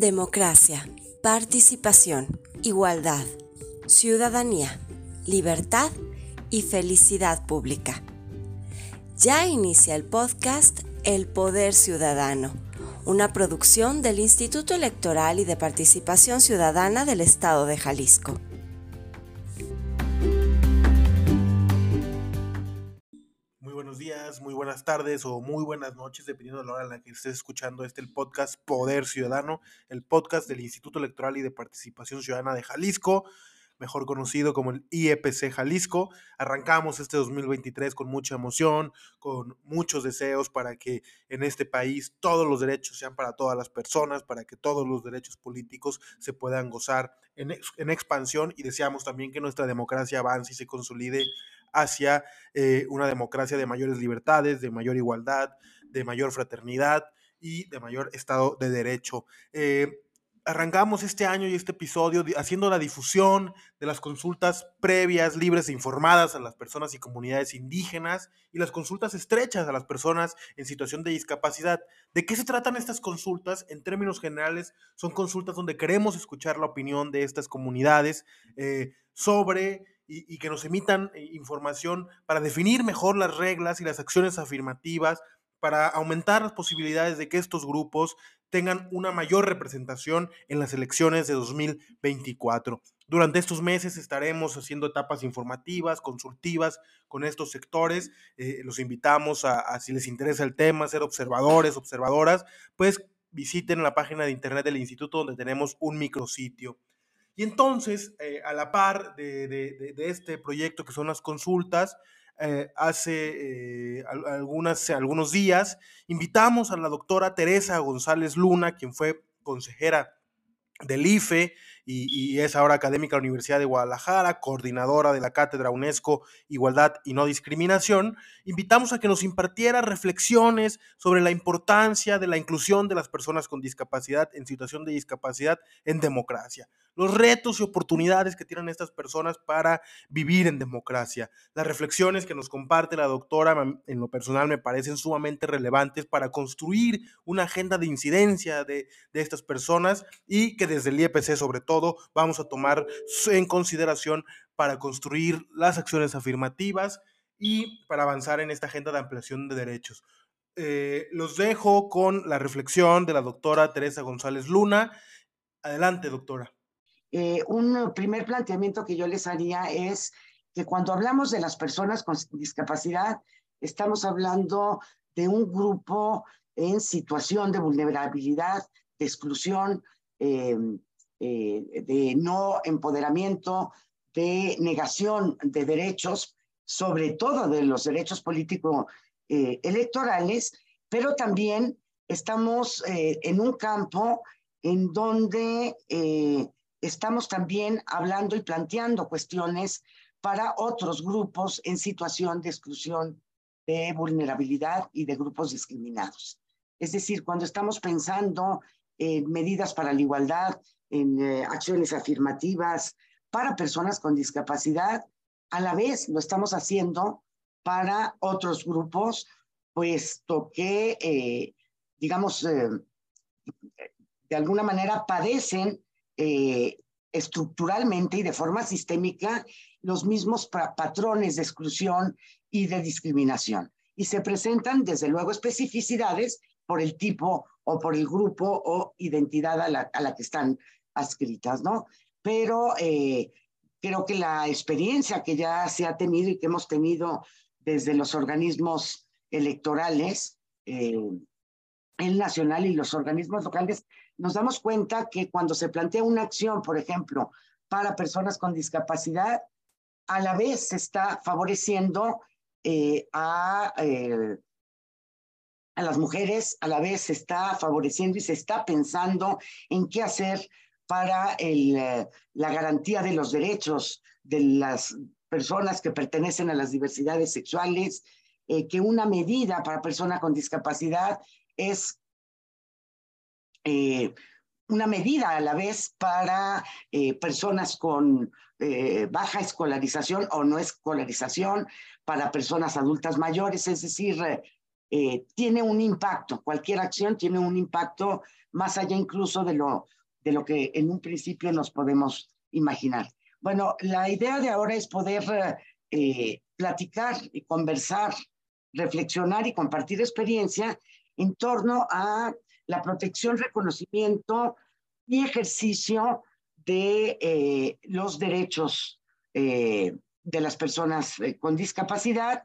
Democracia, participación, igualdad, ciudadanía, libertad y felicidad pública. Ya inicia el podcast El Poder Ciudadano, una producción del Instituto Electoral y de Participación Ciudadana del Estado de Jalisco. Tardes o muy buenas noches, dependiendo de la hora en la que estés escuchando este el podcast Poder Ciudadano, el podcast del Instituto Electoral y de Participación Ciudadana de Jalisco, mejor conocido como el IEPC Jalisco. Arrancamos este 2023 con mucha emoción, con muchos deseos para que en este país todos los derechos sean para todas las personas, para que todos los derechos políticos se puedan gozar en, en expansión y deseamos también que nuestra democracia avance y se consolide hacia eh, una democracia de mayores libertades, de mayor igualdad, de mayor fraternidad y de mayor Estado de Derecho. Eh, arrancamos este año y este episodio haciendo la difusión de las consultas previas, libres e informadas a las personas y comunidades indígenas y las consultas estrechas a las personas en situación de discapacidad. ¿De qué se tratan estas consultas? En términos generales, son consultas donde queremos escuchar la opinión de estas comunidades eh, sobre y, que nos emitan eh, información para definir mejor las reglas y las acciones afirmativas, para aumentar las posibilidades de que estos grupos tengan una mayor representación en las elecciones de 2024. Durante estos meses estaremos haciendo etapas informativas, consultivas con estos sectores. Eh, los invitamos a, a, si les interesa el tema, ser observadores, observadoras, pues visiten la página de internet del instituto donde tenemos un micrositio. Y entonces, eh, a la par de, este proyecto que son las consultas, eh, hace eh, algunas, algunos días invitamos a la doctora Teresa González Luna, quien fue consejera del IFE y, es ahora académica de la Universidad de Guadalajara, coordinadora de la Cátedra UNESCO Igualdad y No Discriminación, invitamos a que nos impartiera reflexiones sobre la importancia de la inclusión de las personas con discapacidad en situación de discapacidad en democracia, los retos y oportunidades que tienen estas personas para vivir en democracia. Las reflexiones que nos comparte la doctora en lo personal me parecen sumamente relevantes para construir una agenda de incidencia de, estas personas y que desde el IEPC sobre todo vamos a tomar en consideración para construir las acciones afirmativas y para avanzar en esta agenda de ampliación de derechos. Eh, los dejo con la reflexión de la doctora Teresa González Luna. Adelante, doctora. Eh, un primer planteamiento que yo les haría es que cuando hablamos de las personas con discapacidad, estamos hablando de un grupo en situación de vulnerabilidad, de exclusión, eh, eh, de no empoderamiento, de negación de derechos, sobre todo de los derechos políticos electorales, pero también estamos en un campo en donde estamos también hablando y planteando cuestiones para otros grupos en situación de exclusión, de vulnerabilidad y de grupos discriminados. Es decir, cuando estamos pensando en medidas para la igualdad, en eh, acciones afirmativas para personas con discapacidad. A la vez lo estamos haciendo para otros grupos, puesto que, eh, digamos, eh, de alguna manera padecen estructuralmente y de forma sistémica los mismos patrones de exclusión y de discriminación. Y se presentan, desde luego, especificidades por el tipo o por el grupo o identidad a la, a la que están adscritas, ¿no? Pero eh, creo que la experiencia que ya se ha tenido y que hemos tenido desde los organismos electorales, eh, el nacional y los organismos locales, nos damos cuenta que cuando se plantea una acción, por ejemplo, para personas con discapacidad, a la vez se está favoreciendo eh, a, a las mujeres, a la vez se está favoreciendo y se está pensando en qué hacer para eh, la garantía de los derechos de las personas que pertenecen a las diversidades sexuales, eh, que una medida para personas con discapacidad es eh, una medida a la vez para personas con baja escolarización o no escolarización, para personas adultas mayores, es decir, eh, tiene un impacto, cualquier acción tiene un impacto más allá incluso de lo, de lo que en un principio nos podemos imaginar. Bueno, la idea de ahora es poder eh, platicar y conversar, reflexionar y compartir experiencia en torno a la protección, reconocimiento y ejercicio de eh, los derechos eh, de las personas con discapacidad,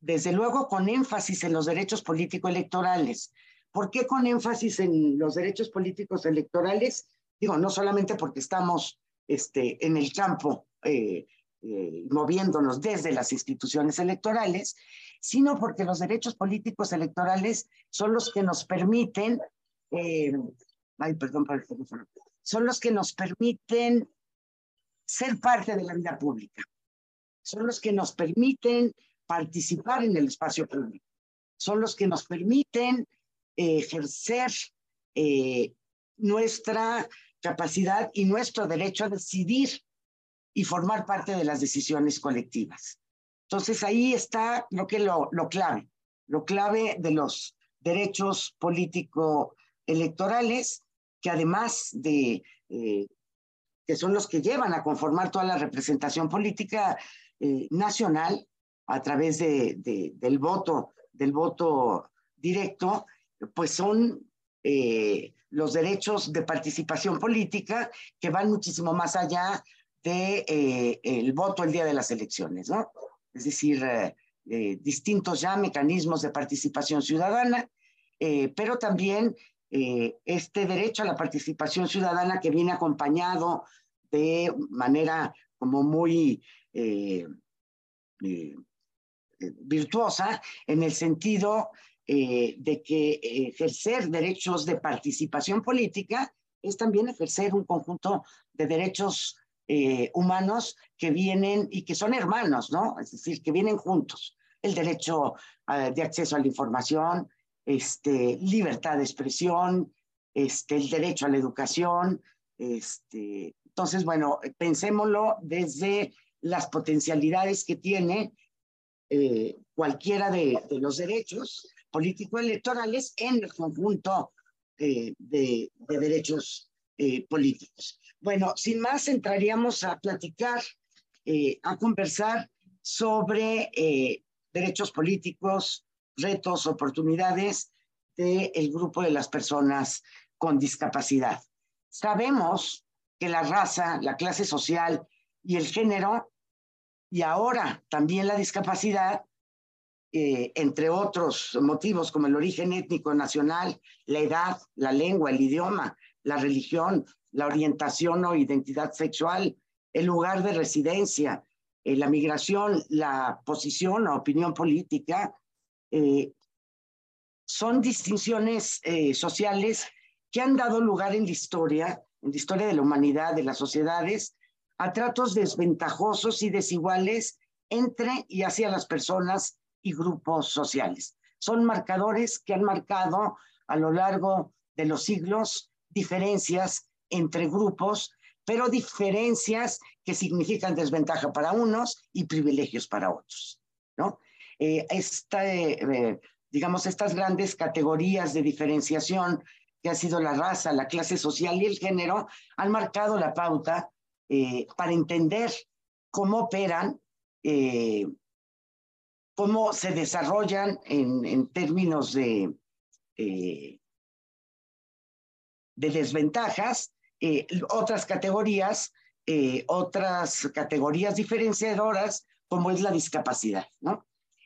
desde luego con énfasis en los derechos político-electorales. ¿Por qué con énfasis en los derechos políticos electorales? Digo, no solamente porque estamos este, en el campo eh, eh, moviéndonos desde las instituciones electorales, sino porque los derechos políticos electorales son los que nos permiten, eh, perdón por el teléfono, son los que nos permiten ser parte de la vida pública, son los que nos permiten participar en el espacio público, son los que nos permiten ejercer nuestra capacidad y nuestro derecho a decidir y formar parte de las decisiones colectivas. Entonces ahí está lo que lo, lo clave, lo clave de los derechos político-electorales, que además de eh, que son los que llevan a conformar toda la representación política eh, nacional a través de, del voto, del voto directo, pues son eh, los derechos de participación política que van muchísimo más allá de eh, el voto el día de las elecciones, ¿no? Es decir, eh, eh, distintos ya mecanismos de participación ciudadana, pero también este derecho a la participación ciudadana que viene acompañado de manera como muy virtuosa en el sentido de que ejercer derechos de participación política es también ejercer un conjunto de derechos eh, humanos que vienen y que son hermanos, ¿no? Es decir, que vienen juntos. El derecho eh, de acceso a la información, este, libertad de expresión, este, el derecho a la educación. Este, entonces, bueno, pensémoslo desde las potencialidades que tiene cualquiera de, los derechos político-electorales en el conjunto eh, de, derechos eh, políticos. Bueno, sin más, entraríamos a platicar, eh, a conversar sobre derechos políticos, retos, oportunidades del grupo de las personas con discapacidad. Sabemos que la raza, la clase social y el género, y ahora también la discapacidad, eh, entre otros motivos como el origen étnico nacional, la edad, la lengua, el idioma, la religión, la orientación o identidad sexual, el lugar de residencia, eh, la migración, la posición o opinión política, eh, son distinciones sociales que han dado lugar en la historia, en la historia de la humanidad, de las sociedades, a tratos desventajosos y desiguales entre y hacia las personas y grupos sociales. Son marcadores que han marcado a lo largo de los siglos diferencias entre grupos, pero diferencias que significan desventaja para unos y privilegios para otros. ¿no? Eh, esta, eh, digamos, estas grandes categorías de diferenciación que ha sido la raza, la clase social y el género, han marcado la pauta eh, para entender cómo operan cómo se desarrollan en, términos de, eh, de desventajas, eh, otras categorías, eh, otras categorías diferenciadoras, como es la discapacidad, ¿no?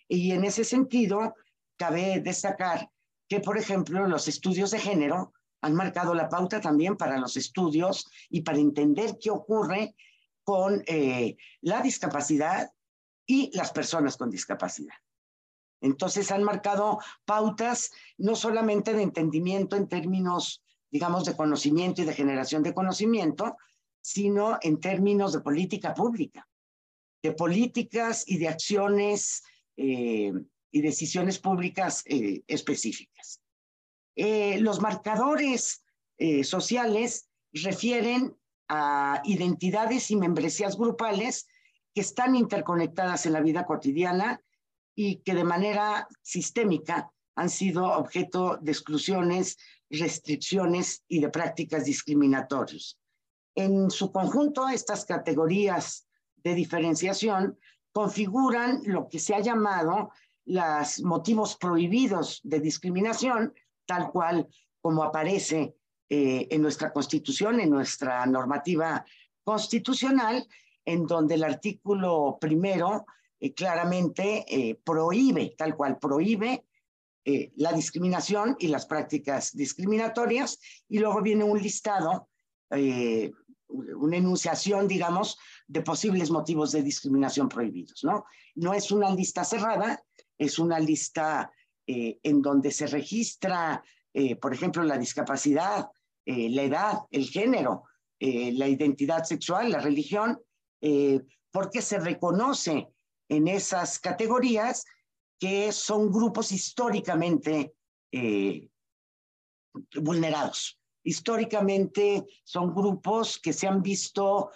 Y en ese sentido, cabe destacar que, por ejemplo, los estudios de género han marcado la pauta también para los estudios y para entender qué ocurre con la discapacidad y las personas con discapacidad. Entonces han marcado pautas no solamente de entendimiento en términos, digamos, de conocimiento y de generación de conocimiento, sino en términos de política pública, de políticas y de acciones eh, y decisiones públicas eh, específicas. Eh, los marcadores sociales refieren a identidades y membresías grupales que están interconectadas en la vida cotidiana y que de manera sistémica han sido objeto de exclusiones, restricciones y de prácticas discriminatorias. En su conjunto, estas categorías de diferenciación configuran lo que se ha llamado los motivos prohibidos de discriminación, tal cual como aparece eh, en nuestra constitución, en nuestra normativa constitucional, en donde el artículo primero eh, claramente eh, prohíbe, tal cual prohíbe la discriminación y las prácticas discriminatorias, y luego viene un listado, una enunciación, digamos, de posibles motivos de discriminación prohibidos, ¿no? No es una lista cerrada, es una lista en donde se registra, por ejemplo, la discapacidad, eh, la edad, el género, eh, la identidad sexual, la religión, eh, porque se reconoce en esas categorías que son grupos históricamente vulnerados. Históricamente son grupos que se han visto,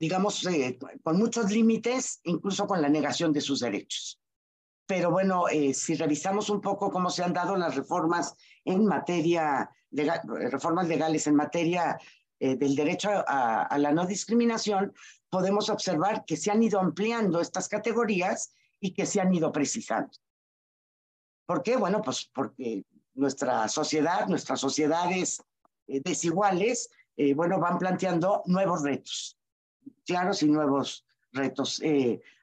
digamos, con muchos límites, incluso con la negación de sus derechos. Pero bueno, si revisamos un poco cómo se han dado las reformas en materia, legal, reformas legales en materia eh, del derecho a, la no discriminación, podemos observar que se han ido ampliando estas categorías y que se han ido precisando. ¿Por qué? Bueno, pues porque nuestra sociedad, nuestras sociedades eh, desiguales, eh, bueno, van planteando nuevos retos, claros y nuevos retos.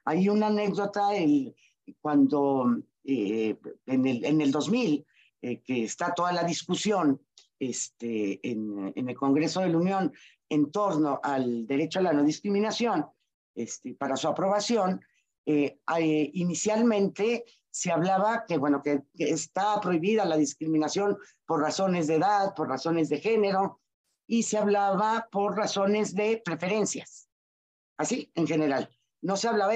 hay una anécdota el, cuando en, el, en el 2000 eh, que está toda la discusión este, en, en, el Congreso de la Unión en torno al derecho a la no discriminación este, para su aprobación, eh, eh, inicialmente se hablaba que, bueno, que, que, está prohibida la discriminación por razones de edad, por razones de género, y se hablaba por razones de preferencias, así en general. No se hablaba,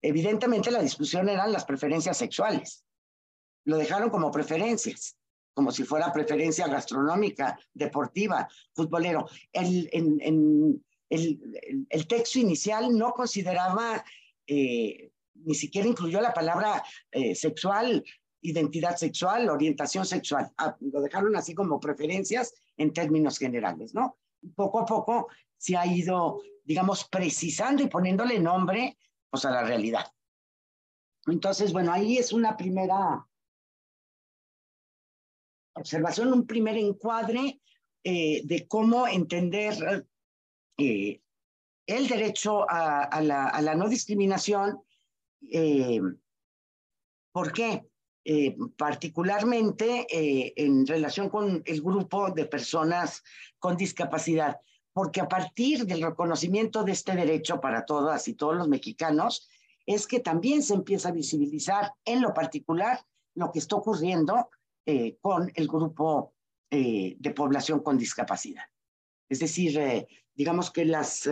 evidentemente la discusión eran las preferencias sexuales, lo dejaron como preferencias, como si fuera preferencia gastronómica, deportiva, futbolero. El, en, el, el, texto inicial no consideraba, eh, ni siquiera incluyó la palabra eh, sexual, identidad sexual, orientación sexual. Ah, lo dejaron así como preferencias en términos generales, ¿no? Poco a poco se ha ido, digamos, precisando y poniéndole nombre pues, a la realidad. Entonces, bueno, ahí es una primera observación, un primer encuadre eh, de cómo entender eh, el derecho a, la, no discriminación. Eh, ¿Por qué? particularmente en relación con el grupo de personas con discapacidad, porque a partir del reconocimiento de este derecho para todas y todos los mexicanos, es que también se empieza a visibilizar en lo particular lo que está ocurriendo eh, con el grupo eh, de población con discapacidad. Es decir, eh, digamos que las,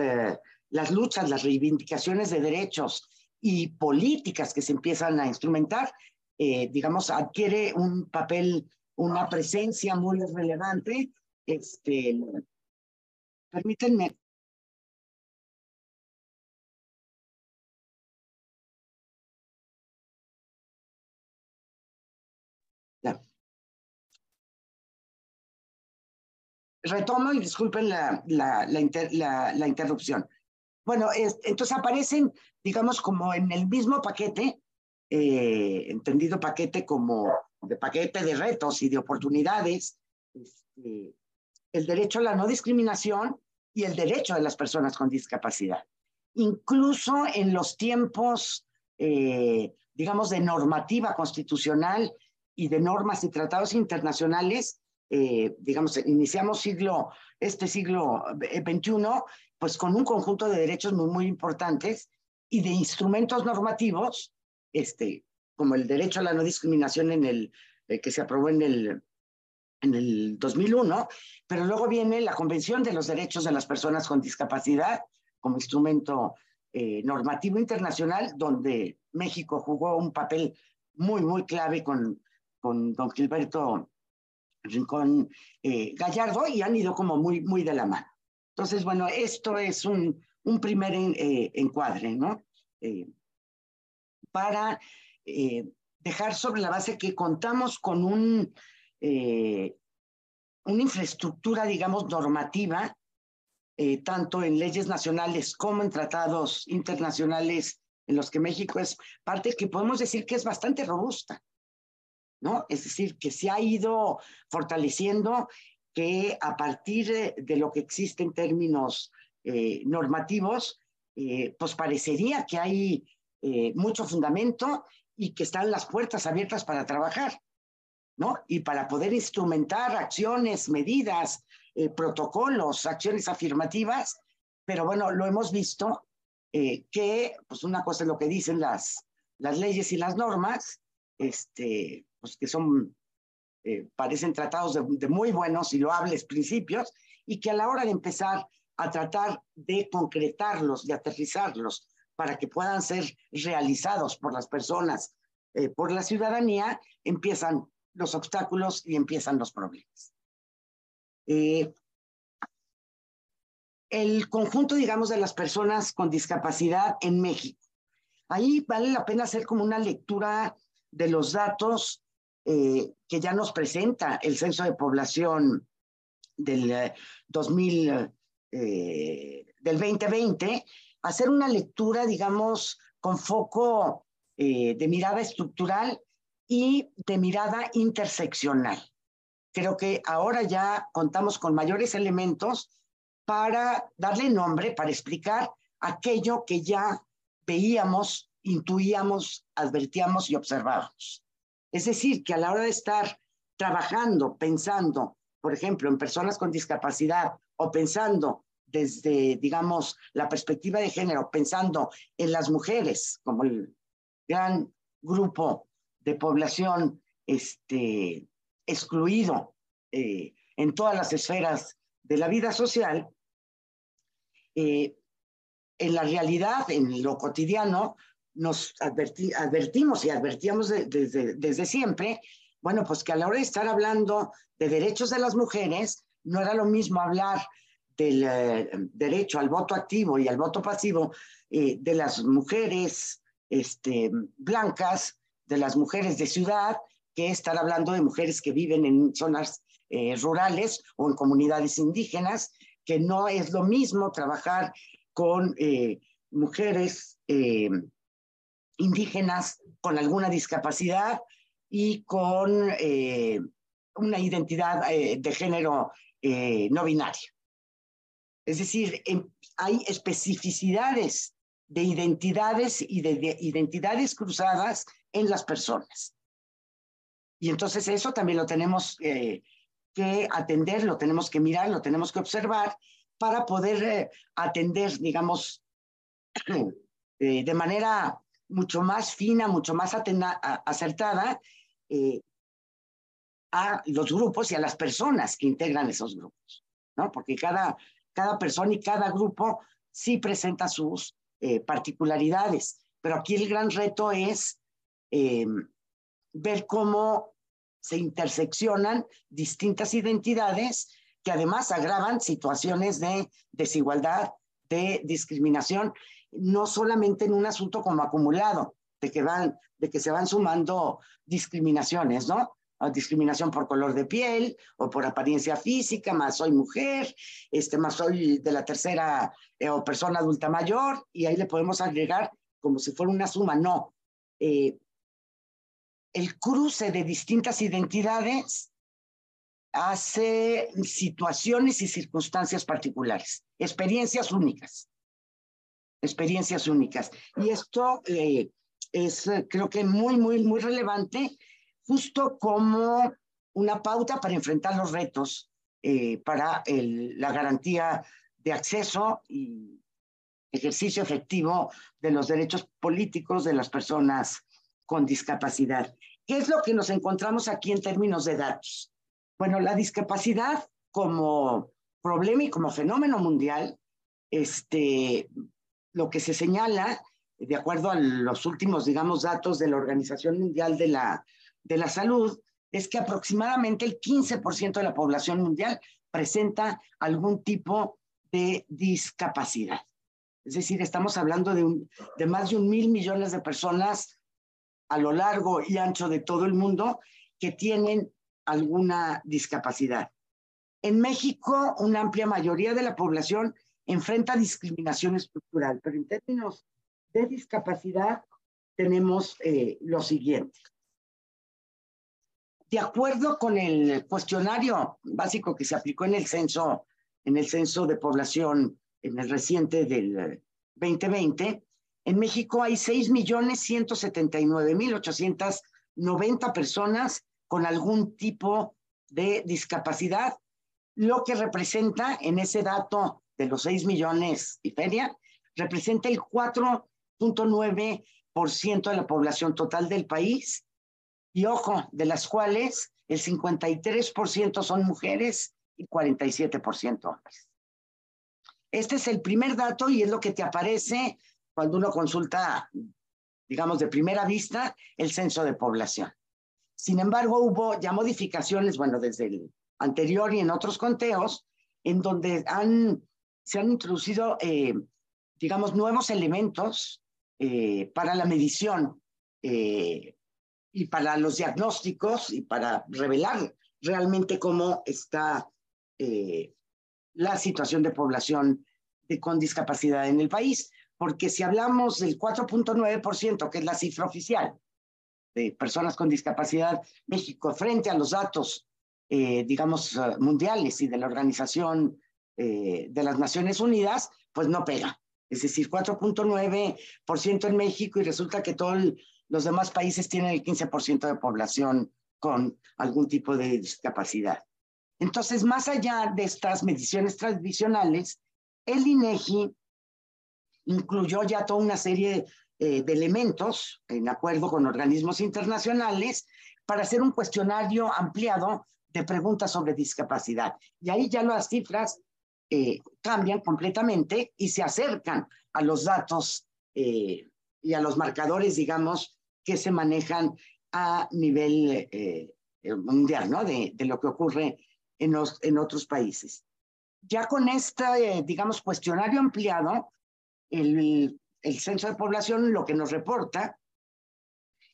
las luchas, las reivindicaciones de derechos y políticas que se empiezan a instrumentar, digamos, adquiere un papel, una presencia muy relevante. Este, permítanme retomo y disculpen la, la, la, interrupción. Bueno, entonces aparecen, digamos, como en el mismo paquete, eh, entendido paquete como de paquete de retos y de oportunidades, este, el derecho a la no discriminación y el derecho de las personas con discapacidad. Incluso en los tiempos, eh, digamos, de normativa constitucional y de normas y tratados internacionales, eh, digamos, iniciamos siglo, este siglo XXI, pues con un conjunto de derechos muy, muy importantes y de instrumentos normativos, este, como el derecho a la no discriminación en el, eh, que se aprobó en el, en el 2001, pero luego viene la Convención de los Derechos de las Personas con Discapacidad como instrumento eh, normativo internacional, donde México jugó un papel muy, muy clave con, con don Gilberto Rincón eh, Gallardo y han ido como muy, muy de la mano. Entonces, bueno, esto es un, un primer eh, encuadre, ¿no? Eh, para eh, dejar sobre la base que contamos con un, eh, una infraestructura, digamos, normativa, eh, tanto en leyes nacionales como en tratados internacionales en los que México es parte, que podemos decir que es bastante robusta, ¿no? Es decir, que se ha ido fortaleciendo, que a partir de, lo que existe en términos normativos, pues parecería que hay mucho fundamento y que están las puertas abiertas para trabajar, ¿no? Y para poder instrumentar acciones, medidas, eh, protocolos, acciones afirmativas, pero bueno, lo hemos visto eh, que, pues una cosa es lo que dicen las, las leyes y las normas, este, pues que son, eh, parecen tratados de, de muy buenos y loables principios, y que a la hora de empezar a tratar de concretarlos, de aterrizarlos para que puedan ser realizados por las personas, eh, por la ciudadanía, empiezan los obstáculos y empiezan los problemas. Eh, el conjunto, digamos, de las personas con discapacidad en México. Ahí vale la pena hacer como una lectura de los datos eh, que ya nos presenta el Censo de Población del 2000, del 2020 hacer una lectura, digamos, con foco eh, de mirada estructural y de mirada interseccional. Creo que ahora ya contamos con mayores elementos para darle nombre, para explicar aquello que ya veíamos, intuíamos, advertíamos y observábamos. Es decir, que a la hora de estar trabajando, pensando, por ejemplo, en personas con discapacidad o pensando desde, digamos, la perspectiva de género, pensando en las mujeres como el gran grupo de población este, excluido eh, en todas las esferas de la vida social, eh, en la realidad, en lo cotidiano, nos advertimos y advertíamos desde, desde siempre, bueno, pues que a la hora de estar hablando de derechos de las mujeres, no era lo mismo hablar del eh, derecho al voto activo y al voto pasivo eh, de las mujeres este, blancas, de las mujeres de ciudad, que estar hablando de mujeres que viven en zonas eh, rurales o en comunidades indígenas, que no es lo mismo trabajar con mujeres indígenas con alguna discapacidad y con una identidad de género no binario. Es decir, hay especificidades de identidades y de, identidades cruzadas en las personas. Y entonces eso también lo tenemos eh, que atender, lo tenemos que mirar, lo tenemos que observar para poder eh, atender, digamos, eh, de manera mucho más fina, mucho más acertada a los grupos y a las personas que integran esos grupos, ¿no? Porque cada, cada persona y cada grupo sí presenta sus eh, particularidades, pero aquí el gran reto es eh, ver cómo se interseccionan distintas identidades que además agravan situaciones de desigualdad, de discriminación, no solamente en un asunto como acumulado, de que, van, de que se van sumando discriminaciones, ¿no? discriminación por color de piel o por apariencia física, más soy mujer, este, más soy de la tercera eh, o persona adulta mayor, y ahí le podemos agregar como si fuera una suma. No. Eh, el cruce de distintas identidades hace situaciones y circunstancias particulares, experiencias únicas, experiencias únicas. Y esto eh, es, creo que, muy, muy, muy relevante justo como una pauta para enfrentar los retos eh, para la garantía de acceso y ejercicio efectivo de los derechos políticos de las personas con discapacidad. ¿Qué es lo que nos encontramos aquí en términos de datos? Bueno, la discapacidad como problema y como fenómeno mundial, este, lo que se señala, de acuerdo a los últimos, digamos, datos de la Organización Mundial de la de la salud es que aproximadamente el 15% de la población mundial presenta algún tipo de discapacidad. Es decir, estamos hablando de, de más de un mil millones de personas a lo largo y ancho de todo el mundo que tienen alguna discapacidad. En México, una amplia mayoría de la población enfrenta discriminación estructural, pero en términos de discapacidad tenemos eh, lo siguiente. De acuerdo con el cuestionario básico que se aplicó en el censo, en el censo de población en el reciente del 2020, en México hay 6.179.890 personas con algún tipo de discapacidad, lo que representa en ese dato de los 6 millones y feria, representa el 4.9% de la población total del país y ojo, de las cuales el 53% son mujeres y 47% hombres. Este es el primer dato y es lo que te aparece cuando uno consulta, digamos, de primera vista, el censo de población. Sin embargo, hubo ya modificaciones, bueno, desde el anterior y en otros conteos, en donde han, se han introducido, eh, digamos, nuevos elementos eh, para la medición eh, y para los diagnósticos y para revelar realmente cómo está la situación de población con discapacidad en el país. Porque si hablamos del 4.9%, que es la cifra oficial de personas con discapacidad México frente a los datos, digamos, mundiales y de la Organización de las Naciones Unidas, pues no pega. Es decir, 4.9% en México y resulta que todo el, los demás países tienen el 15% de población con algún tipo de discapacidad. Entonces, más allá de estas mediciones tradicionales, el INEGI incluyó ya toda una serie eh, de elementos, en acuerdo con organismos internacionales, para hacer un cuestionario ampliado de preguntas sobre discapacidad. Y ahí ya las cifras eh, cambian completamente y se acercan a los datos eh, y a los marcadores, digamos, que se manejan a nivel eh, mundial, ¿no? De, de, lo que ocurre en, los, en otros países. Ya con este, digamos, cuestionario ampliado, el, el censo de población lo que nos reporta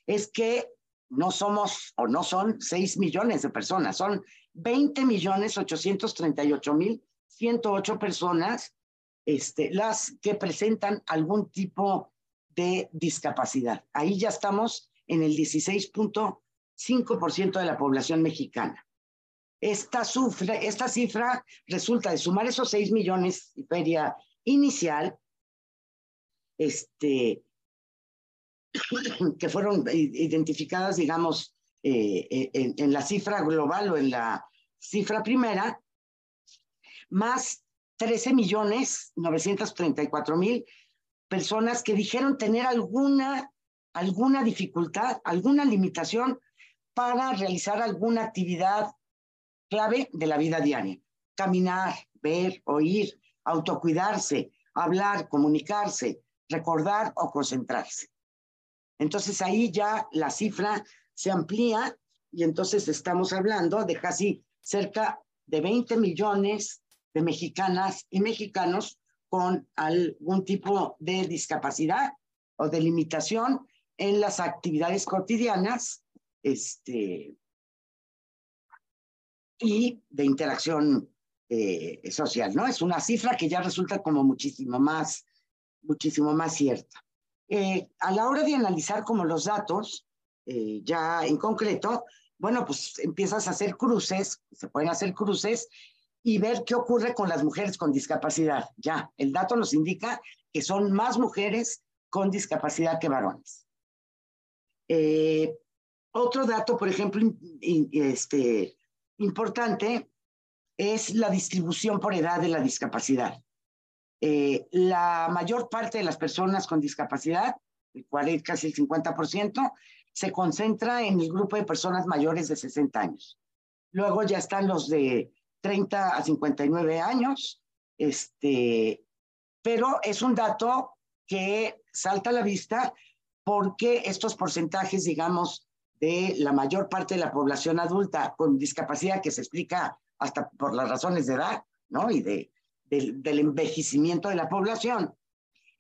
es que no somos o no son 6 millones de personas, son 20 millones 838 mil 108 personas este, las que presentan algún tipo de discapacidad. Ahí ya estamos en el 16.5% de la población mexicana. Esta, sufre, esta cifra resulta de sumar esos 6 millones y feria inicial, este, que fueron identificadas, digamos, eh, eh, en, la cifra global o en la cifra primera, más 13 millones 934 mil personas que dijeron tener alguna, alguna dificultad, alguna limitación para realizar alguna actividad clave de la vida diaria. Caminar, ver, oír, autocuidarse, hablar, comunicarse, recordar o concentrarse. Entonces ahí ya la cifra se amplía y entonces estamos hablando de casi cerca de 20 millones de mexicanas y mexicanos con algún tipo de discapacidad o de limitación en las actividades cotidianas este, y de interacción eh, social, ¿no? Es una cifra que ya resulta como muchísimo más, muchísimo más cierta. Eh, a la hora de analizar como los datos, eh, ya en concreto, bueno, pues empiezas a hacer cruces, se pueden hacer cruces y ver qué ocurre con las mujeres con discapacidad. Ya, el dato nos indica que son más mujeres con discapacidad que varones. Eh, otro dato, por ejemplo, este, importante es la distribución por edad de la discapacidad. Eh, la mayor parte de las personas con discapacidad, casi el 50%, se concentra en el grupo de personas mayores de 60 años. Luego ya están los de 30 a 59 años, este, pero es un dato que salta a la vista porque estos porcentajes, digamos, de la mayor parte de la población adulta con discapacidad que se explica hasta por las razones de edad, ¿no? Y de, del envejecimiento de la población,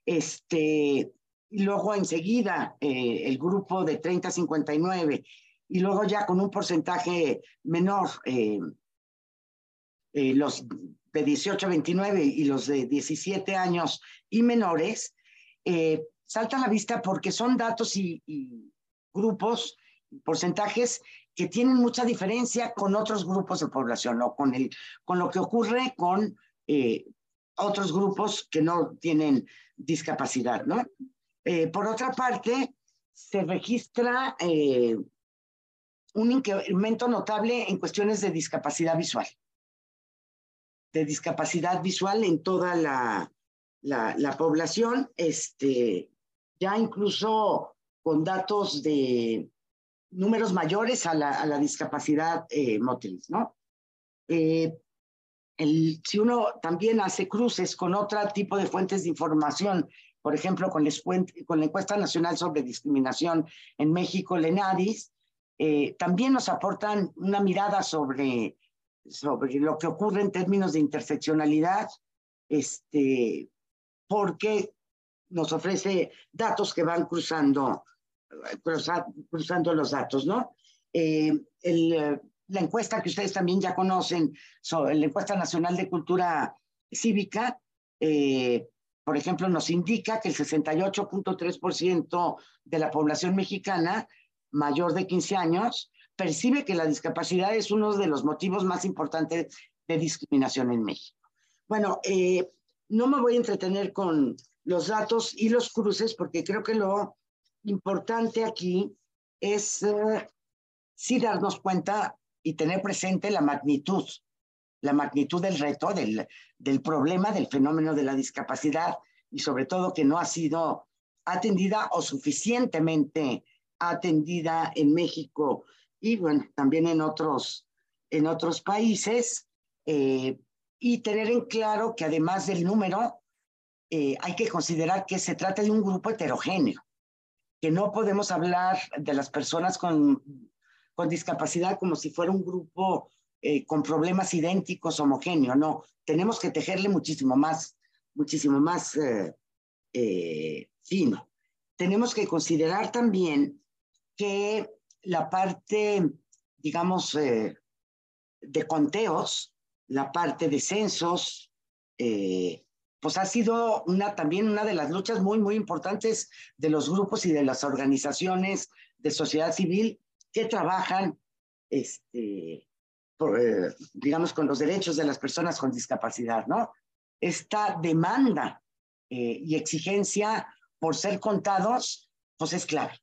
este, y luego enseguida eh, el grupo de 30 a 59, y luego ya con un porcentaje menor, eh, eh, los de 18 a 29 y los de 17 años y menores, salta a la vista porque son datos y, y grupos, porcentajes que tienen mucha diferencia con otros grupos de población o con, el, con lo que ocurre con otros grupos que no tienen discapacidad, ¿no? Eh, por otra parte, se registra eh, un incremento notable en cuestiones de discapacidad visual, de discapacidad visual en toda la, la, población, este, ya incluso con datos de números mayores a la, a la discapacidad eh, motriz, ¿no? Eh, el, si uno también hace cruces con otro tipo de fuentes de información, por ejemplo, con, con la encuesta nacional sobre discriminación en México, Lenadis, eh, también nos aportan una mirada sobre, sobre lo que ocurre en términos de interseccionalidad, este, porque nos ofrece datos que van cruzando, cruzando los datos, ¿no? Eh, el, la encuesta que ustedes también ya conocen, la encuesta nacional de cultura cívica, eh, por ejemplo, nos indica que el 68.3% de la población mexicana mayor de 15 años percibe que la discapacidad es uno de los motivos más importantes de discriminación en México. Bueno, eh, no me voy a entretener con los datos y los cruces porque creo que lo importante aquí es eh, sí darnos cuenta y tener presente la magnitud, la magnitud del reto, del, del problema, del fenómeno de la discapacidad y sobre todo que no ha sido atendida o suficientemente atendida en México y bueno, también en otros, en otros países. Eh, y tener en claro que además del número, eh, hay que considerar que se trata de un grupo heterogéneo, que no podemos hablar de las personas con con discapacidad como si fuera un grupo eh, con problemas idénticos, homogéneo, no, tenemos que tejerle muchísimo más, muchísimo más eh, eh, fino. Tenemos que considerar también que la parte, digamos, de conteos, la parte de censos, pues ha sido una, también una de las luchas muy, muy importantes de los grupos y de las organizaciones de sociedad civil que trabajan, este, eh, digamos, con los derechos de las personas con discapacidad, ¿no? Esta demanda eh, y exigencia por ser contados, pues es clave,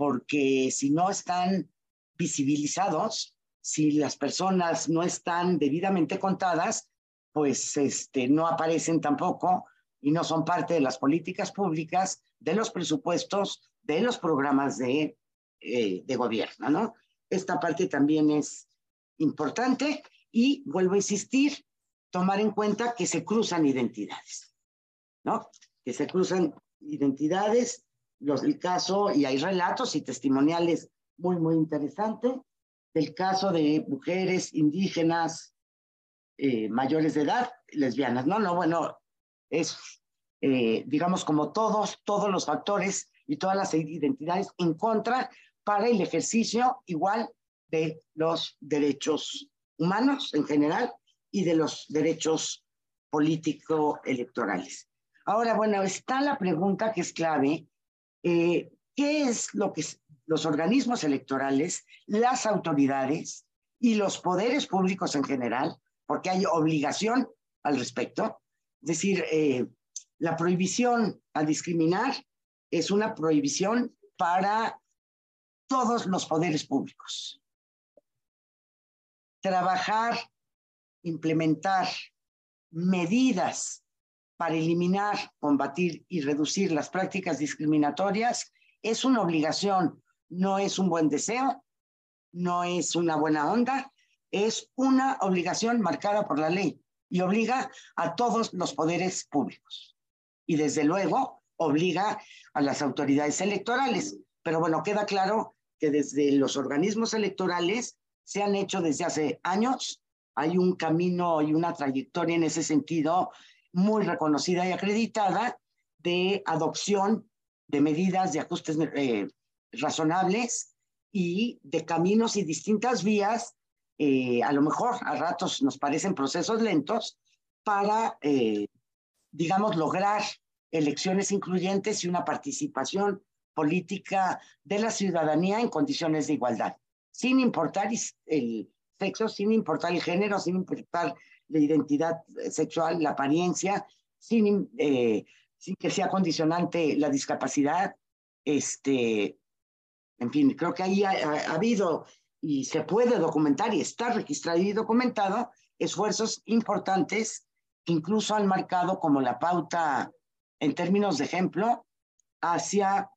porque si no están visibilizados, si las personas no están debidamente contadas, pues este, no aparecen tampoco y no son parte de las políticas públicas, de los presupuestos, de los programas de eh, de gobierno, ¿no? Esta parte también es importante y vuelvo a insistir, tomar en cuenta que se cruzan identidades, ¿no? Que se cruzan identidades, los del caso, y hay relatos y testimoniales muy, muy interesantes, del caso de mujeres indígenas eh, mayores de edad, lesbianas, ¿no? No, bueno, es, eh, digamos, como todos, todos los factores y todas las identidades en contra para el ejercicio igual de los derechos humanos en general y de los derechos político-electorales. Ahora, bueno, está la pregunta que es clave, eh, ¿qué es lo que los organismos electorales, las autoridades y los poderes públicos en general, porque hay obligación al respecto, es decir, eh, la prohibición a discriminar es una prohibición para todos los poderes públicos. Trabajar, implementar medidas para eliminar, combatir y reducir las prácticas discriminatorias es una obligación, no es un buen deseo, no es una buena onda, es una obligación marcada por la ley y obliga a todos los poderes públicos. Y desde luego obliga a las autoridades electorales. Pero bueno, queda claro que desde los organismos electorales se han hecho desde hace años. Hay un camino y una trayectoria en ese sentido muy reconocida y acreditada de adopción de medidas, de ajustes eh, razonables y de caminos y distintas vías, eh, a lo mejor a ratos nos parecen procesos lentos, para, eh, digamos, lograr elecciones incluyentes y una participación política de la ciudadanía en condiciones de igualdad, sin importar el sexo, sin importar el género, sin importar la identidad sexual, la apariencia, sin, eh, sin que sea condicionante la discapacidad. Este, en fin, creo que ahí ha, habido y se puede documentar y está registrado y documentado esfuerzos importantes que incluso han marcado como la pauta en términos de ejemplo hacia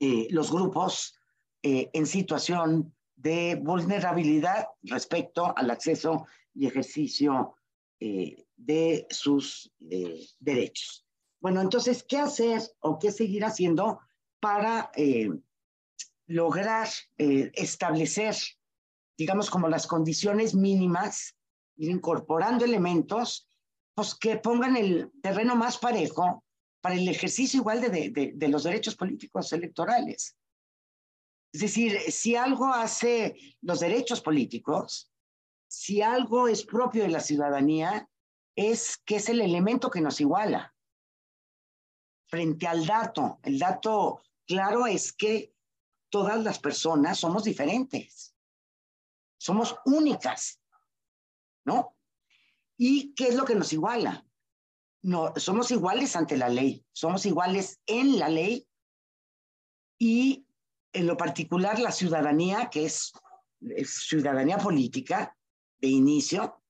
eh, los grupos eh, en situación de vulnerabilidad respecto al acceso y ejercicio eh, de sus derechos. Bueno, entonces, ¿qué hacer o qué seguir haciendo para lograr establecer, digamos, como las condiciones mínimas, ir incorporando elementos pues que pongan el terreno más parejo para el ejercicio igual de, de, los derechos políticos electorales. Es decir, si algo hace los derechos políticos, si algo es propio de la ciudadanía, es que es el elemento que nos iguala. Frente al dato, el dato claro es que todas las personas somos diferentes, somos únicas, ¿no? ¿Y qué es lo que nos iguala? No, somos iguales ante la ley, somos iguales en la ley y en lo particular la ciudadanía, que es, ciudadanía política de inicio,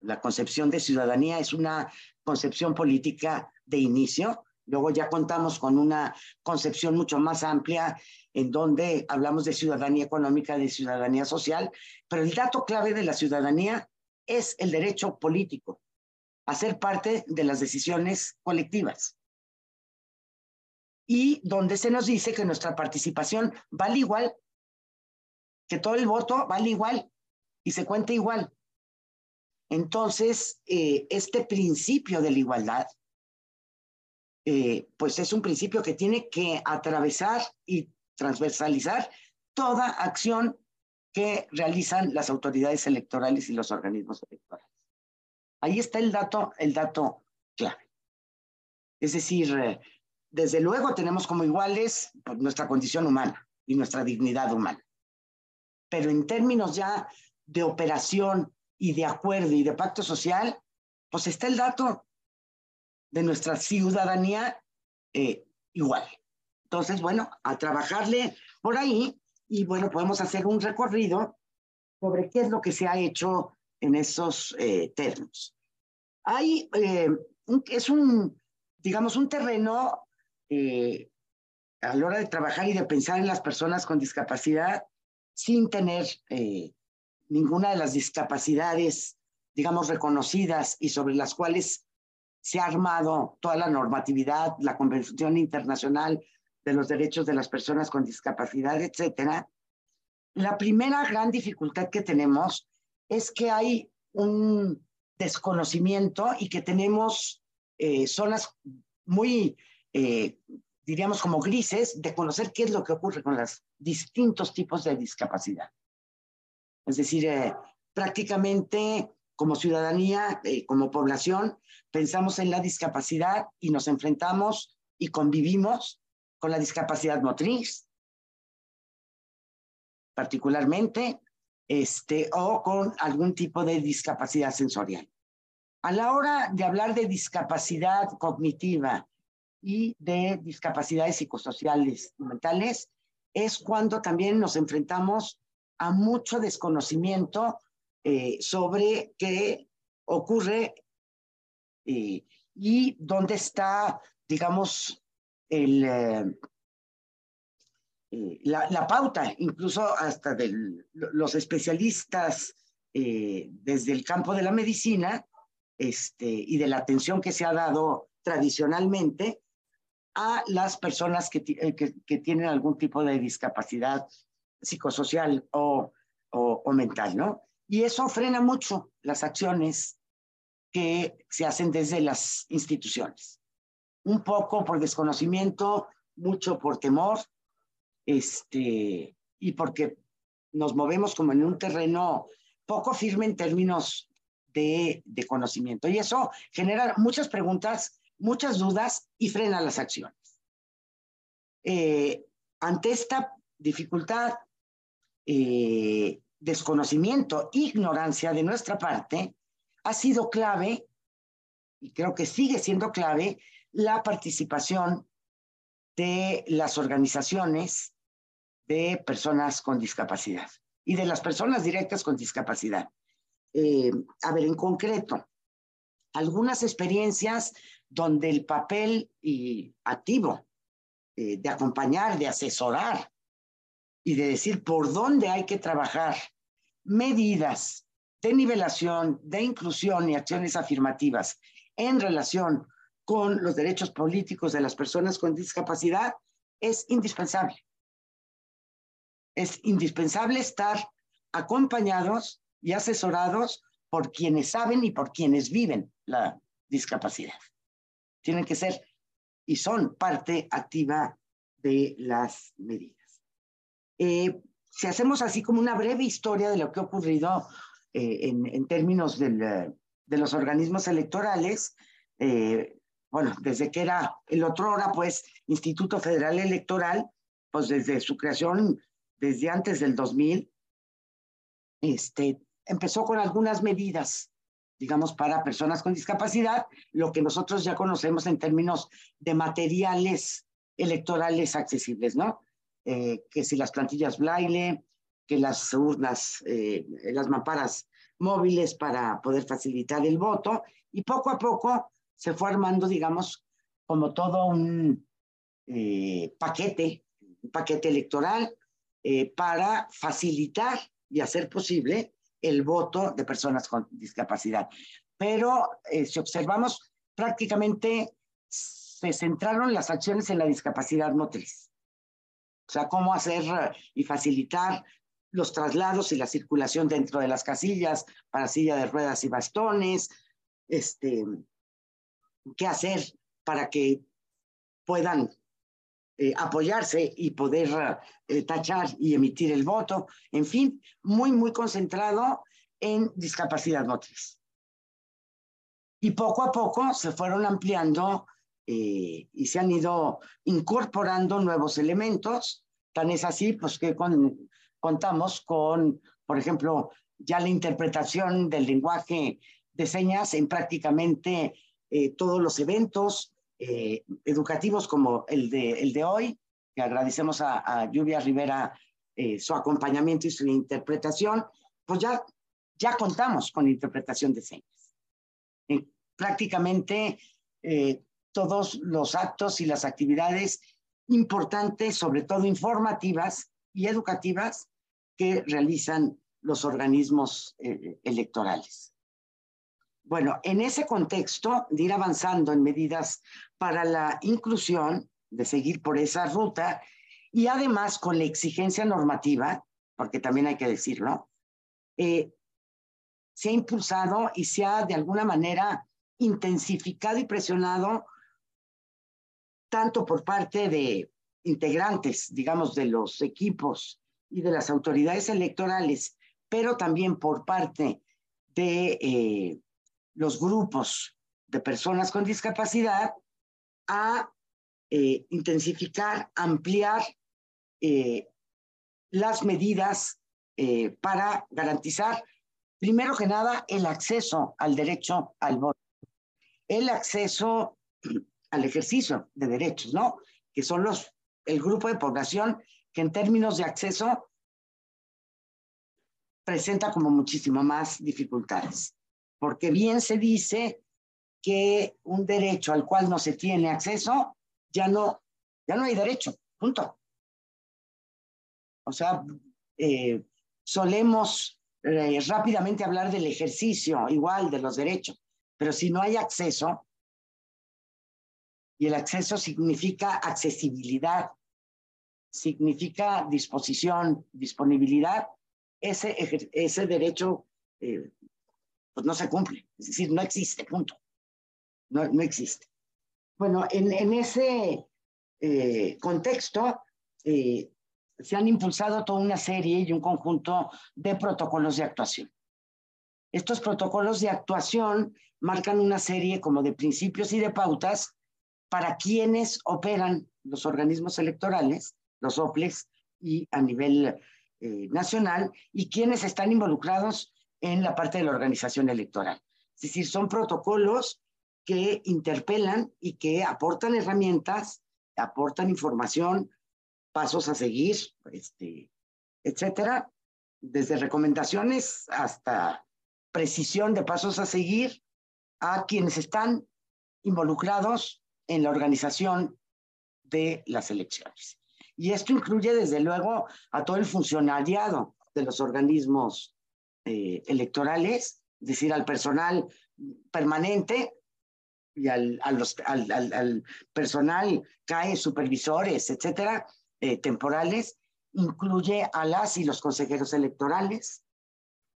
la concepción de ciudadanía es una concepción política de inicio. Luego ya contamos con una concepción mucho más amplia en donde hablamos de ciudadanía económica, de ciudadanía social, pero el dato clave de la ciudadanía es el derecho político a ser parte de las decisiones colectivas. Y donde se nos dice que nuestra participación vale igual, que todo el voto vale igual y se cuenta igual. Entonces, eh, este principio de la igualdad, eh, pues es un principio que tiene que atravesar y transversalizar toda acción que realizan las autoridades electorales y los organismos electorales. Ahí está el dato, el dato clave. Es decir, eh, desde luego tenemos como iguales pues, nuestra condición humana y nuestra dignidad humana. Pero en términos ya de operación y de acuerdo y de pacto social, pues está el dato de nuestra ciudadanía eh, igual. Entonces, bueno, a trabajarle por ahí y bueno, podemos hacer un recorrido sobre qué es lo que se ha hecho en esos eh, términos. Hay, eh, es un, digamos, un terreno a la hora de trabajar y de pensar en las personas con discapacidad sin tener ninguna de las discapacidades, digamos, reconocidas y sobre las cuales se ha armado toda la normatividad, la Convención Internacional de los derechos de las personas con discapacidad, etcétera, la primera gran dificultad que tenemos es que hay un desconocimiento y que tenemos eh, zonas muy, eh, diríamos, como grises de conocer qué es lo que ocurre con los distintos tipos de discapacidad. Es decir, eh, prácticamente como ciudadanía, como población, pensamos en la discapacidad y nos enfrentamos y convivimos con la discapacidad motriz, particularmente, este, o con algún tipo de discapacidad sensorial. A la hora de hablar de discapacidad cognitiva y de discapacidades psicosociales y mentales, es cuando también nos enfrentamos a mucho desconocimiento eh, sobre qué ocurre eh, y dónde está, digamos, el, eh, la, pauta, incluso hasta de los especialistas desde el campo de la medicina este, y de la atención que se ha dado tradicionalmente a las personas que, tienen algún tipo de discapacidad psicosocial o, o, mental, ¿no? Y eso frena mucho las acciones que se hacen desde las instituciones un poco por desconocimiento mucho por temor, este, y porque nos movemos como en un terreno poco firme en términos de, de conocimiento. Y eso genera muchas preguntas, muchas dudas y frena las acciones. Eh, ante esta dificultad, eh, desconocimiento, ignorancia de nuestra parte, ha sido clave, y creo que sigue siendo clave, la participación de las organizaciones de personas con discapacidad y de las personas directas con discapacidad. Eh, a ver, en concreto, algunas experiencias donde el papel y activo eh, de acompañar, de asesorar y de decir por dónde hay que trabajar, medidas de nivelación, de inclusión y acciones afirmativas en relación con los derechos políticos de las personas con discapacidad es indispensable. Es indispensable estar acompañados y asesorados por quienes saben y por quienes viven la discapacidad. Tienen que ser y son parte activa de las medidas. Eh, si hacemos así como una breve historia de lo que ha ocurrido eh, en, en, términos del, de los organismos electorales, eh, bueno, desde que era el otro hora, pues, Instituto Federal Electoral, pues desde su creación, desde antes del 2000, este, empezó con algunas medidas, digamos, para personas con discapacidad, lo que nosotros ya conocemos en términos de materiales electorales accesibles, ¿no? Eh, que si las plantillas braille, que las urnas, eh, las mamparas móviles para poder facilitar el voto, y poco a poco se fue armando, digamos, como todo un eh, paquete, un paquete electoral eh, para facilitar y hacer posible el voto de personas con discapacidad. Pero eh, si observamos, prácticamente se centraron las acciones en la discapacidad motriz. O sea, cómo hacer y facilitar los traslados y la circulación dentro de las casillas para silla de ruedas y bastones, este, qué hacer para que puedan eh, apoyarse y poder eh, tachar y emitir el voto. En fin, muy, muy concentrado en discapacidad motriz. Y poco a poco se fueron ampliando eh, y se han ido incorporando nuevos elementos. Tan es así, pues que con, contamos con, por ejemplo, ya la interpretación del lenguaje de señas en prácticamente eh, todos los eventos eh, educativos como el de, el de hoy, que agradecemos a, a Lluvia Rivera eh, su acompañamiento y su interpretación, pues ya, ya contamos con interpretación de señas. prácticamente todos los actos y las actividades importantes, sobre todo informativas y educativas, que realizan los organismos electorales. Bueno, en ese contexto de ir avanzando en medidas para la inclusión, de seguir por esa ruta, y además con la exigencia normativa, porque también hay que decirlo, eh, se ha impulsado y se ha de alguna manera intensificado y presionado tanto por parte de integrantes, digamos, de los equipos y de las autoridades electorales, pero también por parte de eh, los grupos de personas con discapacidad a eh, intensificar, ampliar eh, las medidas para garantizar, primero que nada, el acceso al derecho al voto, el acceso al ejercicio de derechos, ¿no? Que son los, el grupo de población que en términos de acceso presenta como muchísimo más dificultades porque bien se dice que un derecho al cual no se tiene acceso, ya no, ya no hay derecho, punto. O sea, eh, solemos eh, rápidamente hablar del ejercicio igual de los derechos, pero si no hay acceso, y el acceso significa accesibilidad, significa disposición, disponibilidad, ese, ese derecho eh, pues no se cumple. Es decir, no existe, punto. No, no existe. Bueno, en, en ese eh, contexto, eh, se han impulsado toda una serie y un conjunto de protocolos de actuación. Estos protocolos de actuación marcan una serie como de principios y de pautas para quienes operan los organismos electorales, los OPLES, y a nivel eh, nacional, y quienes están involucrados en la parte de la organización electoral. Es decir, son protocolos que interpelan y que aportan herramientas, aportan información, pasos a seguir, este, etcétera, desde recomendaciones hasta precisión de pasos a seguir a quienes están involucrados en la organización de las elecciones. Y esto incluye, desde luego, a todo el funcionariado de los organismos eh, electorales, es decir, al personal permanente y al, al, personal CAE, supervisores, etcétera, eh, temporales, incluye a las y los consejeros electorales,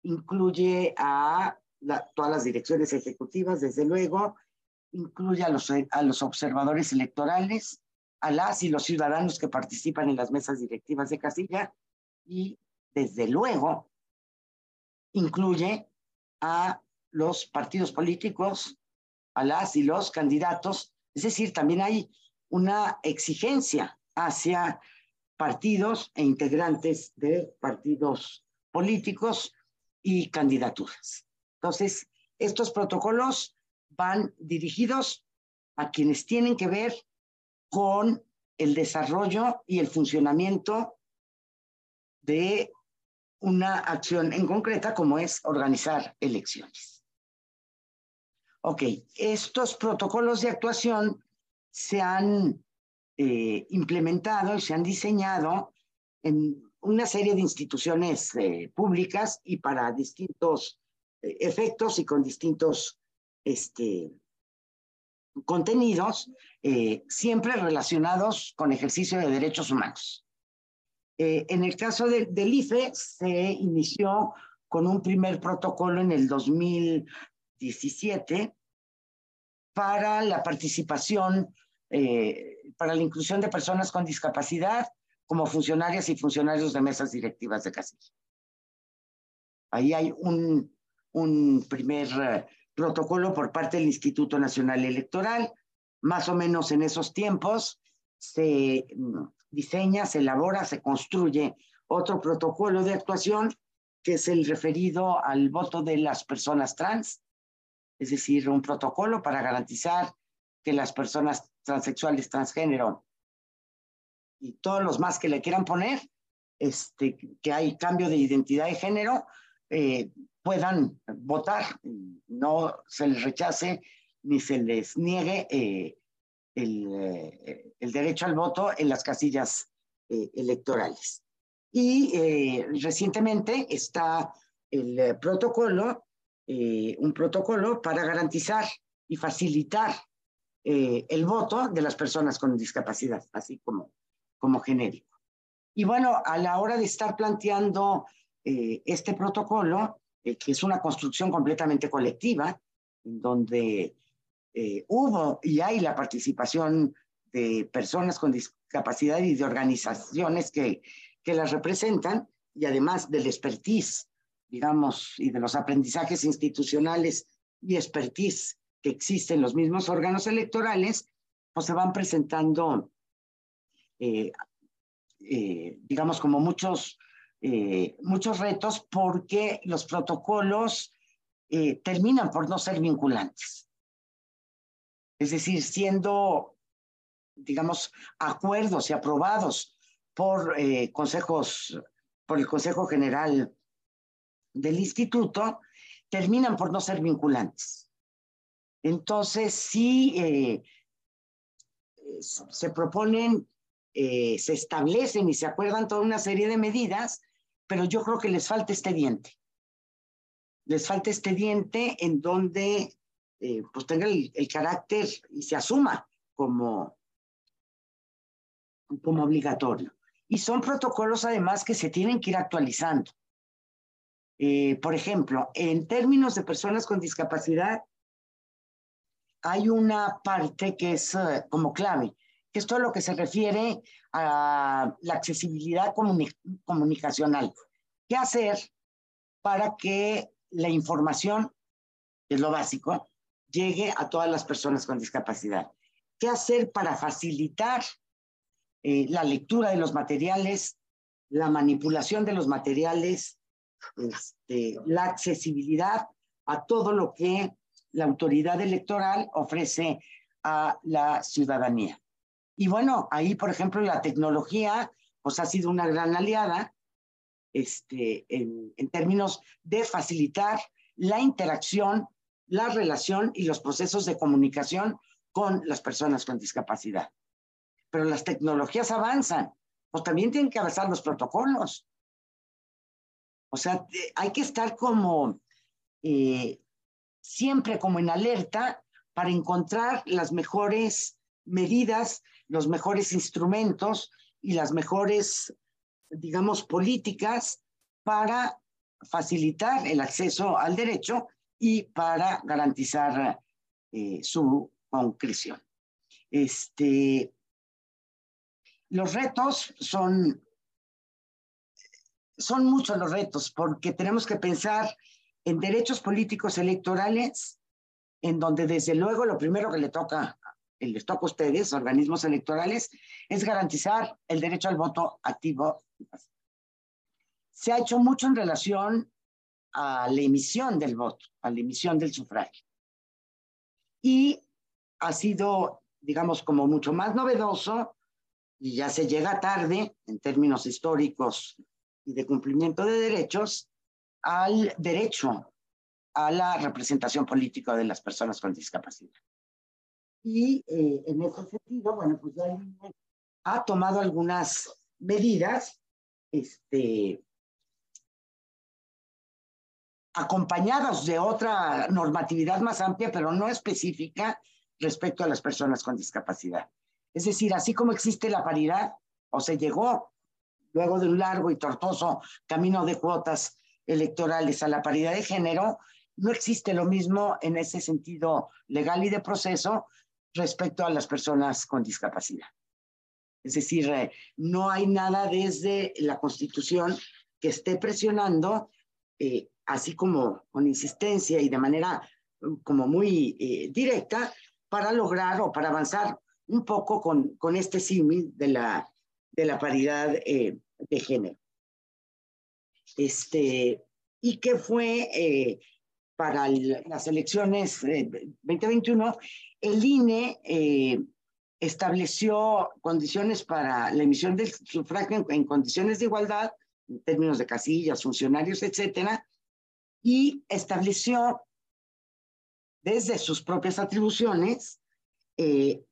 incluye a todas las direcciones ejecutivas, desde luego, incluye a los, a los observadores electorales, a las y los ciudadanos que participan en las mesas directivas de casilla y, desde luego, incluye a los partidos políticos, a las y los candidatos. Es decir, también hay una exigencia hacia partidos e integrantes de partidos políticos y candidaturas. Entonces, estos protocolos van dirigidos a quienes tienen que ver con el desarrollo y el funcionamiento de una acción en concreta como es organizar elecciones. Ok, estos protocolos de actuación se han eh, implementado y se han diseñado en una serie de instituciones eh, públicas y para distintos eh, efectos y con distintos este, contenidos eh, siempre relacionados con ejercicio de derechos humanos. Eh, en el caso del IFE se inició con un primer protocolo en el 2017 para la participación, eh, para la inclusión de personas con discapacidad como funcionarias y funcionarios de mesas directivas de casilla. Ahí hay un, un primer protocolo por parte del Instituto Nacional Electoral. Más o menos en esos tiempos se mm, diseña, se elabora, se construye otro protocolo de actuación que es el referido al voto de las personas trans, es decir, un protocolo para garantizar que las personas transexuales, transgénero y todos los más que le quieran poner, este, que hay cambio de identidad de género, eh, puedan votar, no se les rechace ni se les niegue eh, eh, el, derecho al voto en las casillas eh, electorales. Y recientemente está el protocolo, un protocolo para garantizar y facilitar el voto de las personas con discapacidad, así como, como genérico. Y bueno, a la hora de estar planteando este protocolo, eh, que es una construcción completamente colectiva, donde eh, hubo y hay la participación de personas con discapacidad y de organizaciones que, que las representan, y además del expertise, digamos, y de los aprendizajes institucionales y expertise que existen en los mismos órganos electorales, pues se van presentando, eh, digamos, como muchos eh, muchos retos porque los protocolos eh, terminan por no ser vinculantes. Es decir, siendo, digamos, acuerdos y aprobados por eh, consejos, por el Consejo General del Instituto, terminan por no ser vinculantes. Entonces, sí se proponen, se establecen y se acuerdan toda una serie de medidas pero yo creo que les falta este diente. Les falta este diente en donde eh, pues tenga el, carácter y se asuma como, como obligatorio. Y son protocolos además que se tienen que ir actualizando. Eh, por ejemplo, en términos de personas con discapacidad, hay una parte que es eh, como clave, que es todo lo que se refiere la accesibilidad comunicacional. ¿Qué hacer para que la información, que es lo básico, llegue a todas las personas con discapacidad? ¿Qué hacer para facilitar eh, la lectura de los materiales, la manipulación de los materiales, este, la accesibilidad a todo lo que la autoridad electoral ofrece a la ciudadanía. Y bueno, ahí, por ejemplo, la tecnología pues, ha sido una gran aliada este, en, términos de facilitar la interacción, la relación y los procesos de comunicación con las personas con discapacidad. Pero las tecnologías avanzan, pues también tienen que avanzar los protocolos. O sea, hay que estar como eh, siempre como en alerta para encontrar las mejores medidas, los mejores instrumentos y las mejores, digamos, políticas para facilitar el acceso al derecho y para garantizar eh, su concreción. Este, los retos son, son muchos los retos porque tenemos que pensar en derechos políticos electorales, en donde desde luego lo primero que le toca, les toca a ustedes, organismos electorales, es garantizar el derecho al voto activo. Se ha hecho mucho en relación a la emisión del voto, a la emisión del sufragio. Y ha sido, digamos, como mucho más novedoso, y ya se llega tarde en términos históricos y de cumplimiento de derechos, al derecho a la representación política de las personas con discapacidad. Y eh, en ese sentido, bueno, pues ya ha tomado algunas medidas, este, acompañadas de otra normatividad más amplia, pero no específica respecto a las personas con discapacidad. Es decir, así como existe la paridad, o se llegó luego de un largo y tortuoso camino de cuotas electorales a la paridad de género, no existe lo mismo en ese sentido legal y de proceso respecto a las personas con discapacidad. Es decir, eh, no hay nada desde la Constitución que esté presionando, eh, así como con insistencia y de manera mm, como muy eh, directa, para lograr o para avanzar un poco con, con este símil de la, de la paridad de género este, y que fue eh, para las elecciones 2021, eh, el INE eh, estableció condiciones para la emisión del sufragio en, condiciones de igualdad, en términos de casillas, funcionarios, etcétera, y estableció desde sus propias atribuciones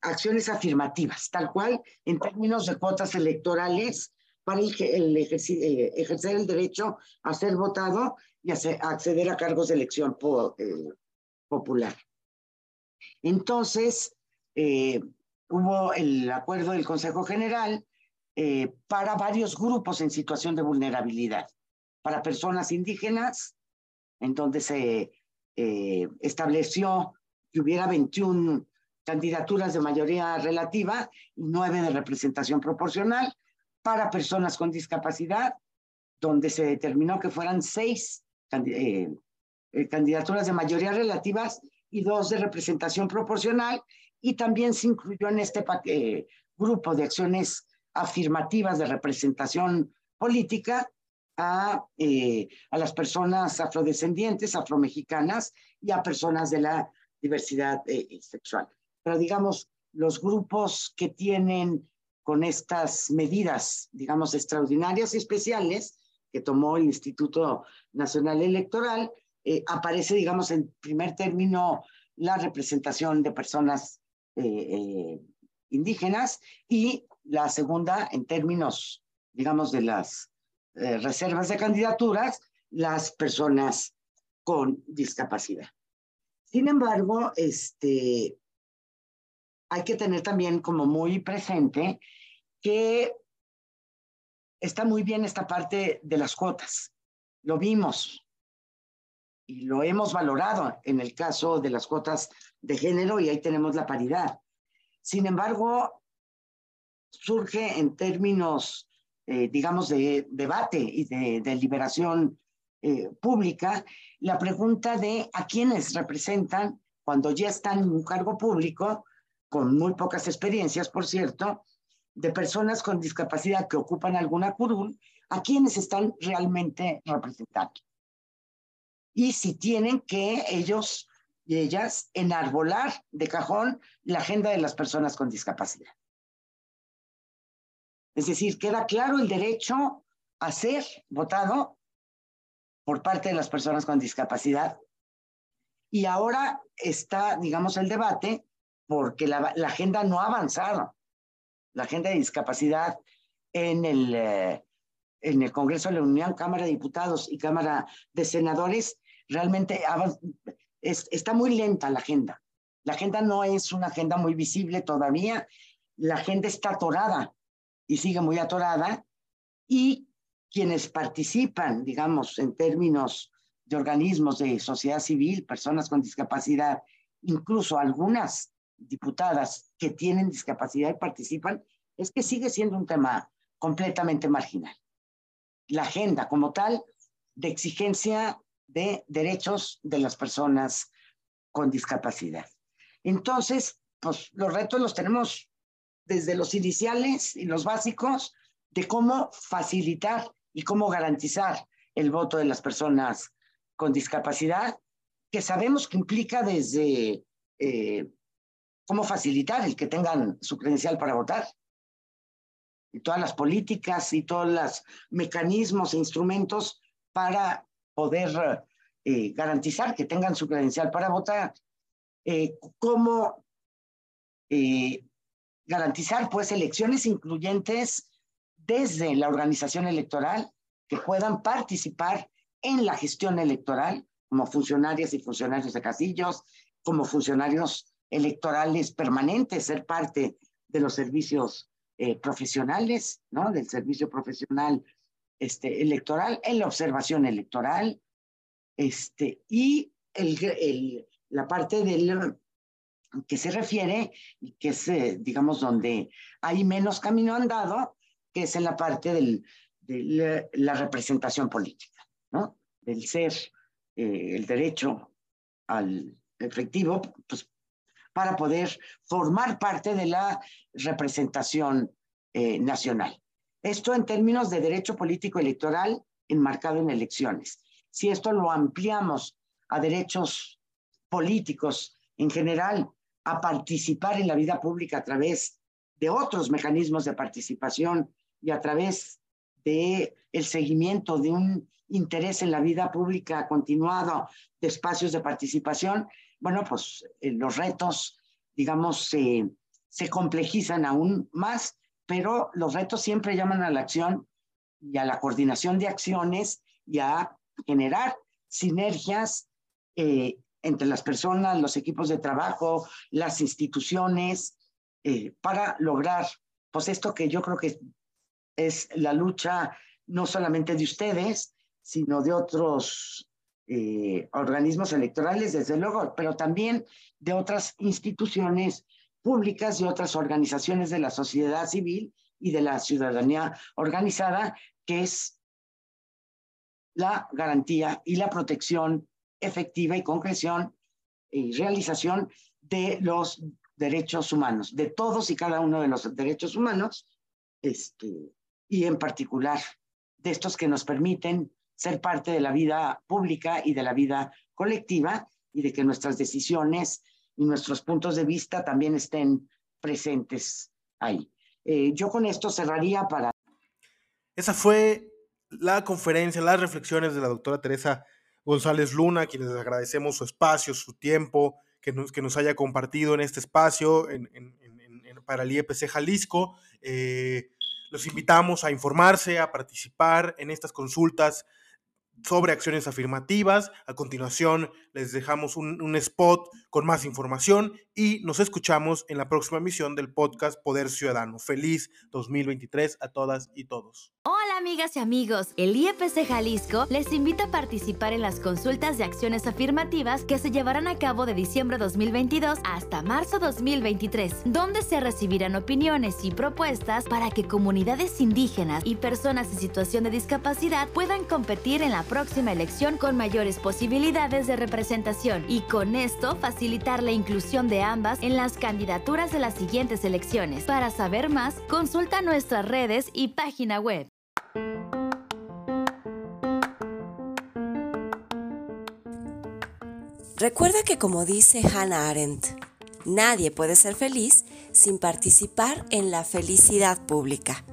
acciones afirmativas, tal cual en términos de cuotas electorales para el, eh, ejercer el derecho a ser votado y acceder a cargos de elección eh, popular. Entonces, eh, hubo el acuerdo del Consejo General para varios grupos en situación de vulnerabilidad, para personas indígenas, en donde se estableció que hubiera 21 candidaturas de mayoría relativa y 9 de representación proporcional, para personas con discapacidad, donde se determinó que fueran seis eh, eh, candidaturas de mayoría relativas y dos de representación proporcional, y también se incluyó en este eh, grupo de acciones afirmativas de representación política a, a las personas afrodescendientes, afromexicanas y a personas de la diversidad sexual. Pero digamos, los grupos que tienen con estas medidas, digamos, extraordinarias y especiales que tomó el Instituto Nacional Electoral, eh, aparece, digamos, en primer término la representación de personas eh, eh, indígenas y la segunda, en términos, digamos, de las reservas de candidaturas, las personas con discapacidad. Sin embargo, este, hay que tener también como muy presente que está muy bien esta parte de las cuotas. Lo vimos y lo hemos valorado en el caso de las cuotas de género y ahí tenemos la paridad. Sin embargo, surge en términos, eh, digamos, de debate y de, de liberación eh, pública, la pregunta de a quiénes representan cuando ya están en un cargo público, con muy pocas experiencias, por cierto, de personas con discapacidad que ocupan alguna curul, a quiénes están realmente representando. Y si tienen que ellos y ellas enarbolar de cajón la agenda de las personas con discapacidad. Es decir, queda claro el derecho a ser votado por parte de las personas con discapacidad. Y ahora está, digamos, el debate porque la, agenda no ha avanzado. La agenda de discapacidad en el, eh, en el Congreso de la Unión, Cámara de Diputados y Cámara de Senadores, realmente está muy lenta la agenda. La agenda no es una agenda muy visible todavía. La agenda está atorada y sigue muy atorada. Y quienes participan, digamos, en términos de organismos de sociedad civil, personas con discapacidad, incluso algunas diputadas que tienen discapacidad y participan, es que sigue siendo un tema completamente marginal. La agenda como tal de exigencia de derechos de las personas con discapacidad. Entonces, pues los retos los tenemos desde los iniciales y los básicos de cómo facilitar y cómo garantizar el voto de las personas con discapacidad, que sabemos que implica desde eh, cómo facilitar el que tengan su credencial para votar, y todas las políticas y todos los mecanismos e instrumentos para poder eh, garantizar que tengan su credencial para votar, eh, cómo garantizar pues elecciones incluyentes desde la organización electoral que puedan participar en la gestión electoral como funcionarias y funcionarios de casillos, como funcionarios electorales permanentes, ser parte de los servicios eh, profesionales, ¿no? Del servicio profesional este, electoral, en la observación electoral, este, y el, el, la parte del que se refiere que es, eh, digamos, donde hay menos camino andado, que es en la parte de la, representación política, ¿no? Del ser, eh, el derecho al efectivo, pues para poder formar parte de la representación eh, nacional. Esto en términos de derecho político electoral enmarcado en elecciones. Si esto lo ampliamos a derechos políticos en general, a participar en la vida pública a través de otros mecanismos de participación y a través de el seguimiento de un interés en la vida pública continuado de espacios de participación, bueno, pues eh, los retos, digamos, se complejizan aún más, pero los retos siempre llaman a la acción y a la coordinación de acciones y a generar sinergias eh, entre las personas, los equipos de trabajo, las instituciones, eh, para lograr, pues esto que yo creo que es la lucha no solamente de ustedes, sino de otros eh, organismos electorales, desde luego, pero también de otras instituciones públicas y otras organizaciones de la sociedad civil y de la ciudadanía organizada, que es la garantía y la protección efectiva y concreción y realización de los derechos humanos, de todos y cada uno de los derechos humanos, este, y en particular de estos que nos permiten ser parte de la vida pública y de la vida colectiva y de que nuestras decisiones y nuestros puntos de vista también estén presentes ahí. Eh, yo con esto cerraría para... Esa fue la conferencia, las reflexiones de la doctora Teresa González Luna, quienes agradecemos su espacio, su tiempo, que nos, que nos haya compartido en este espacio en, para el IEPC Jalisco. Eh, los invitamos a informarse, a participar en estas consultas sobre acciones afirmativas. A continuación les dejamos un, spot con más información y nos escuchamos en la próxima emisión del podcast Poder Ciudadano. Feliz 2023 a todas y todos. Hola amigas y amigos, el IEPC Jalisco les invita a participar en las consultas de acciones afirmativas que se llevarán a cabo de diciembre 2022 hasta marzo 2023, donde se recibirán opiniones y propuestas para que comunidades indígenas y personas en situación de discapacidad puedan competir en la próxima elección con mayores posibilidades de representación y con esto facilitar la inclusión de ambas en las candidaturas de las siguientes elecciones. Para saber más, consulta nuestras redes y página web. Recuerda que como dice Hannah Arendt, nadie puede ser feliz sin participar en la felicidad pública.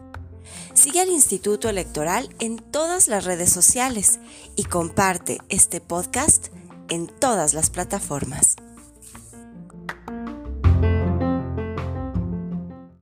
Sigue al Instituto Electoral en todas las redes sociales y comparte este podcast en todas las plataformas.